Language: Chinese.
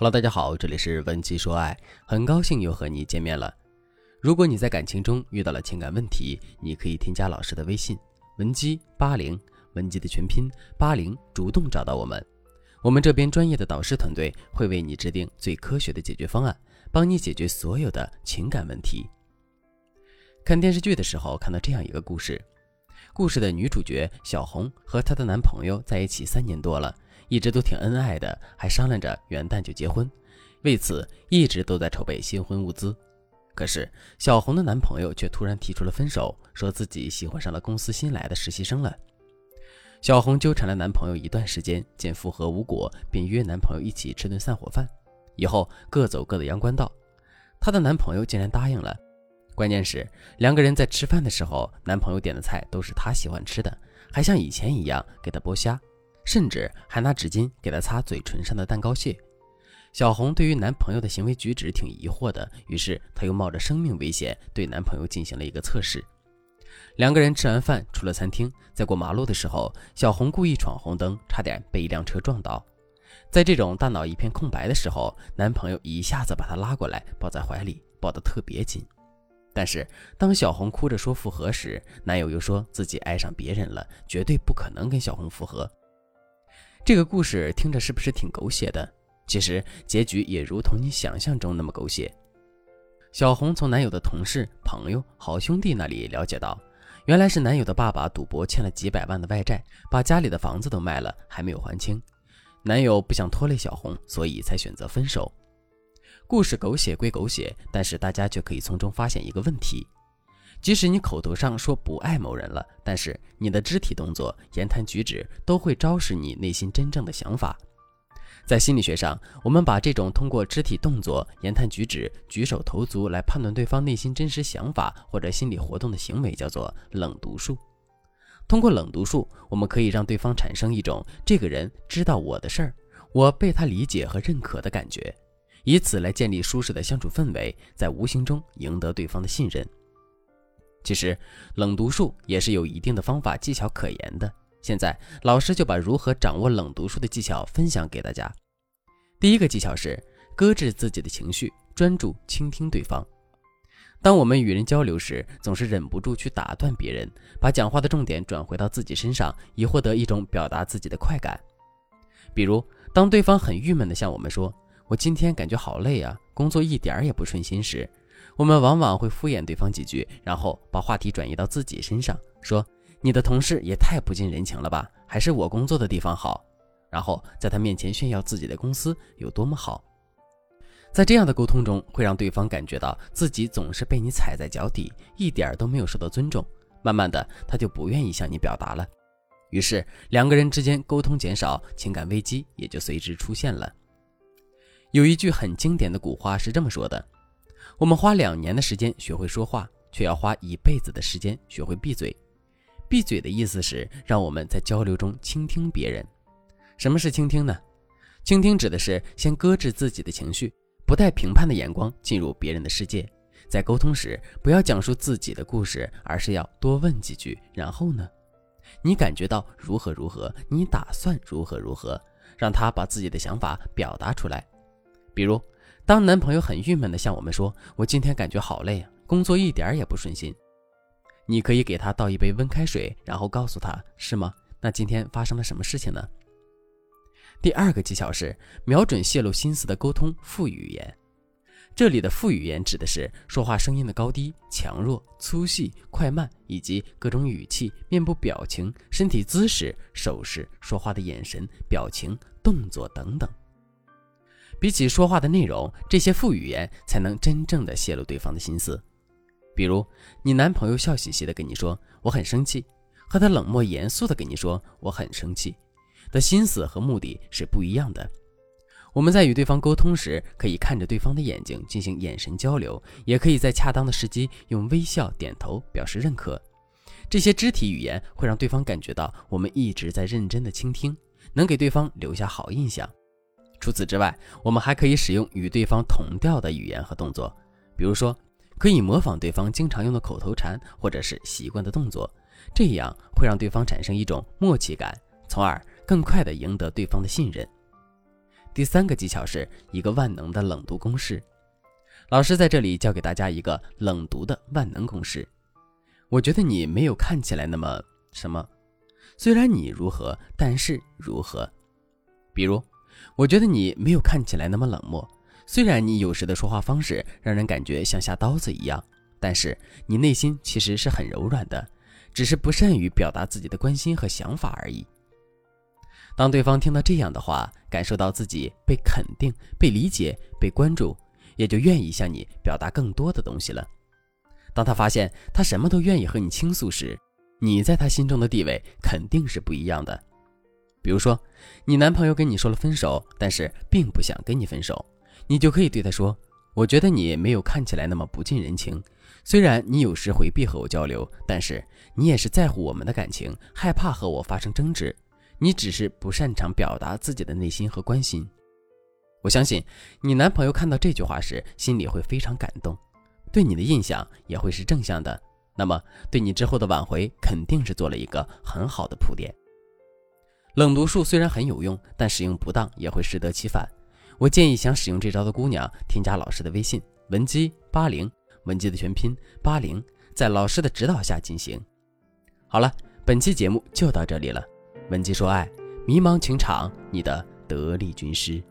Hello，大家好，这里是文姬说爱，很高兴又和你见面了。如果你在感情中遇到了情感问题，你可以添加老师的微信文姬八零，文姬的全拼八零，主动找到我们，我们这边专业的导师团队会为你制定最科学的解决方案，帮你解决所有的情感问题。看电视剧的时候看到这样一个故事，故事的女主角小红和她的男朋友在一起三年多了。一直都挺恩爱的，还商量着元旦就结婚，为此一直都在筹备新婚物资。可是小红的男朋友却突然提出了分手，说自己喜欢上了公司新来的实习生了。小红纠缠了男朋友一段时间，见复合无果，便约男朋友一起吃顿散伙饭，以后各走各的阳关道。她的男朋友竟然答应了。关键是两个人在吃饭的时候，男朋友点的菜都是她喜欢吃的，还像以前一样给她剥虾。甚至还拿纸巾给她擦嘴唇上的蛋糕屑。小红对于男朋友的行为举止挺疑惑的，于是她又冒着生命危险对男朋友进行了一个测试。两个人吃完饭出了餐厅，在过马路的时候，小红故意闯红灯，差点被一辆车撞倒。在这种大脑一片空白的时候，男朋友一下子把她拉过来，抱在怀里，抱得特别紧。但是当小红哭着说复合时，男友又说自己爱上别人了，绝对不可能跟小红复合。这个故事听着是不是挺狗血的？其实结局也如同你想象中那么狗血。小红从男友的同事、朋友、好兄弟那里了解到，原来是男友的爸爸赌博欠了几百万的外债，把家里的房子都卖了，还没有还清。男友不想拖累小红，所以才选择分手。故事狗血归狗血，但是大家却可以从中发现一个问题。即使你口头上说不爱某人了，但是你的肢体动作、言谈举止都会昭示你内心真正的想法。在心理学上，我们把这种通过肢体动作、言谈举止、举手投足来判断对方内心真实想法或者心理活动的行为叫做冷读术。通过冷读术，我们可以让对方产生一种这个人知道我的事儿，我被他理解和认可的感觉，以此来建立舒适的相处氛围，在无形中赢得对方的信任。其实冷读术也是有一定的方法技巧可言的。现在老师就把如何掌握冷读术的技巧分享给大家。第一个技巧是搁置自己的情绪，专注倾听对方。当我们与人交流时，总是忍不住去打断别人，把讲话的重点转回到自己身上，以获得一种表达自己的快感。比如，当对方很郁闷地向我们说：“我今天感觉好累啊，工作一点儿也不顺心”时，我们往往会敷衍对方几句，然后把话题转移到自己身上，说：“你的同事也太不近人情了吧？还是我工作的地方好。”然后在他面前炫耀自己的公司有多么好。在这样的沟通中，会让对方感觉到自己总是被你踩在脚底，一点儿都没有受到尊重。慢慢的，他就不愿意向你表达了。于是两个人之间沟通减少，情感危机也就随之出现了。有一句很经典的古话是这么说的。我们花两年的时间学会说话，却要花一辈子的时间学会闭嘴。闭嘴的意思是让我们在交流中倾听别人。什么是倾听呢？倾听指的是先搁置自己的情绪，不带评判的眼光进入别人的世界。在沟通时，不要讲述自己的故事，而是要多问几句。然后呢？你感觉到如何如何？你打算如何如何？让他把自己的想法表达出来。比如。当男朋友很郁闷地向我们说：“我今天感觉好累啊，工作一点也不顺心。”你可以给他倒一杯温开水，然后告诉他：“是吗？那今天发生了什么事情呢？”第二个技巧是瞄准泄露心思的沟通副语言。这里的副语言指的是说话声音的高低、强弱、粗细、快慢，以及各种语气、面部表情、身体姿势、手势、说话的眼神、表情、动作等等。比起说话的内容，这些副语言才能真正的泄露对方的心思。比如，你男朋友笑嘻嘻的跟你说“我很生气”，和他冷漠严肃的跟你说“我很生气”，的心思和目的是不一样的。我们在与对方沟通时，可以看着对方的眼睛进行眼神交流，也可以在恰当的时机用微笑、点头表示认可。这些肢体语言会让对方感觉到我们一直在认真的倾听，能给对方留下好印象。除此之外，我们还可以使用与对方同调的语言和动作，比如说，可以模仿对方经常用的口头禅或者是习惯的动作，这样会让对方产生一种默契感，从而更快地赢得对方的信任。第三个技巧是一个万能的冷读公式。老师在这里教给大家一个冷读的万能公式。我觉得你没有看起来那么什么，虽然你如何，但是如何？比如，我觉得你没有看起来那么冷漠，虽然你有时的说话方式让人感觉像下刀子一样，但是你内心其实是很柔软的，只是不善于表达自己的关心和想法而已。当对方听到这样的话，感受到自己被肯定、被理解、被关注，也就愿意向你表达更多的东西了。当他发现他什么都愿意和你倾诉时，你在他心中的地位肯定是不一样的。比如说，你男朋友跟你说了分手，但是并不想跟你分手，你就可以对他说：“我觉得你没有看起来那么不近人情。虽然你有时回避和我交流，但是你也是在乎我们的感情，害怕和我发生争执。你只是不擅长表达自己的内心和关心。”我相信你男朋友看到这句话时，心里会非常感动。对你的印象也会是正向的，那么对你之后的挽回肯定是做了一个很好的铺垫。冷读术虽然很有用，但使用不当也会适得其反。我建议想使用这招的姑娘添加老师的微信文姬八零，文姬的全拼八零，在老师的指导下进行。好了，本期节目就到这里了。文姬说爱，迷茫情场，你的得力军师。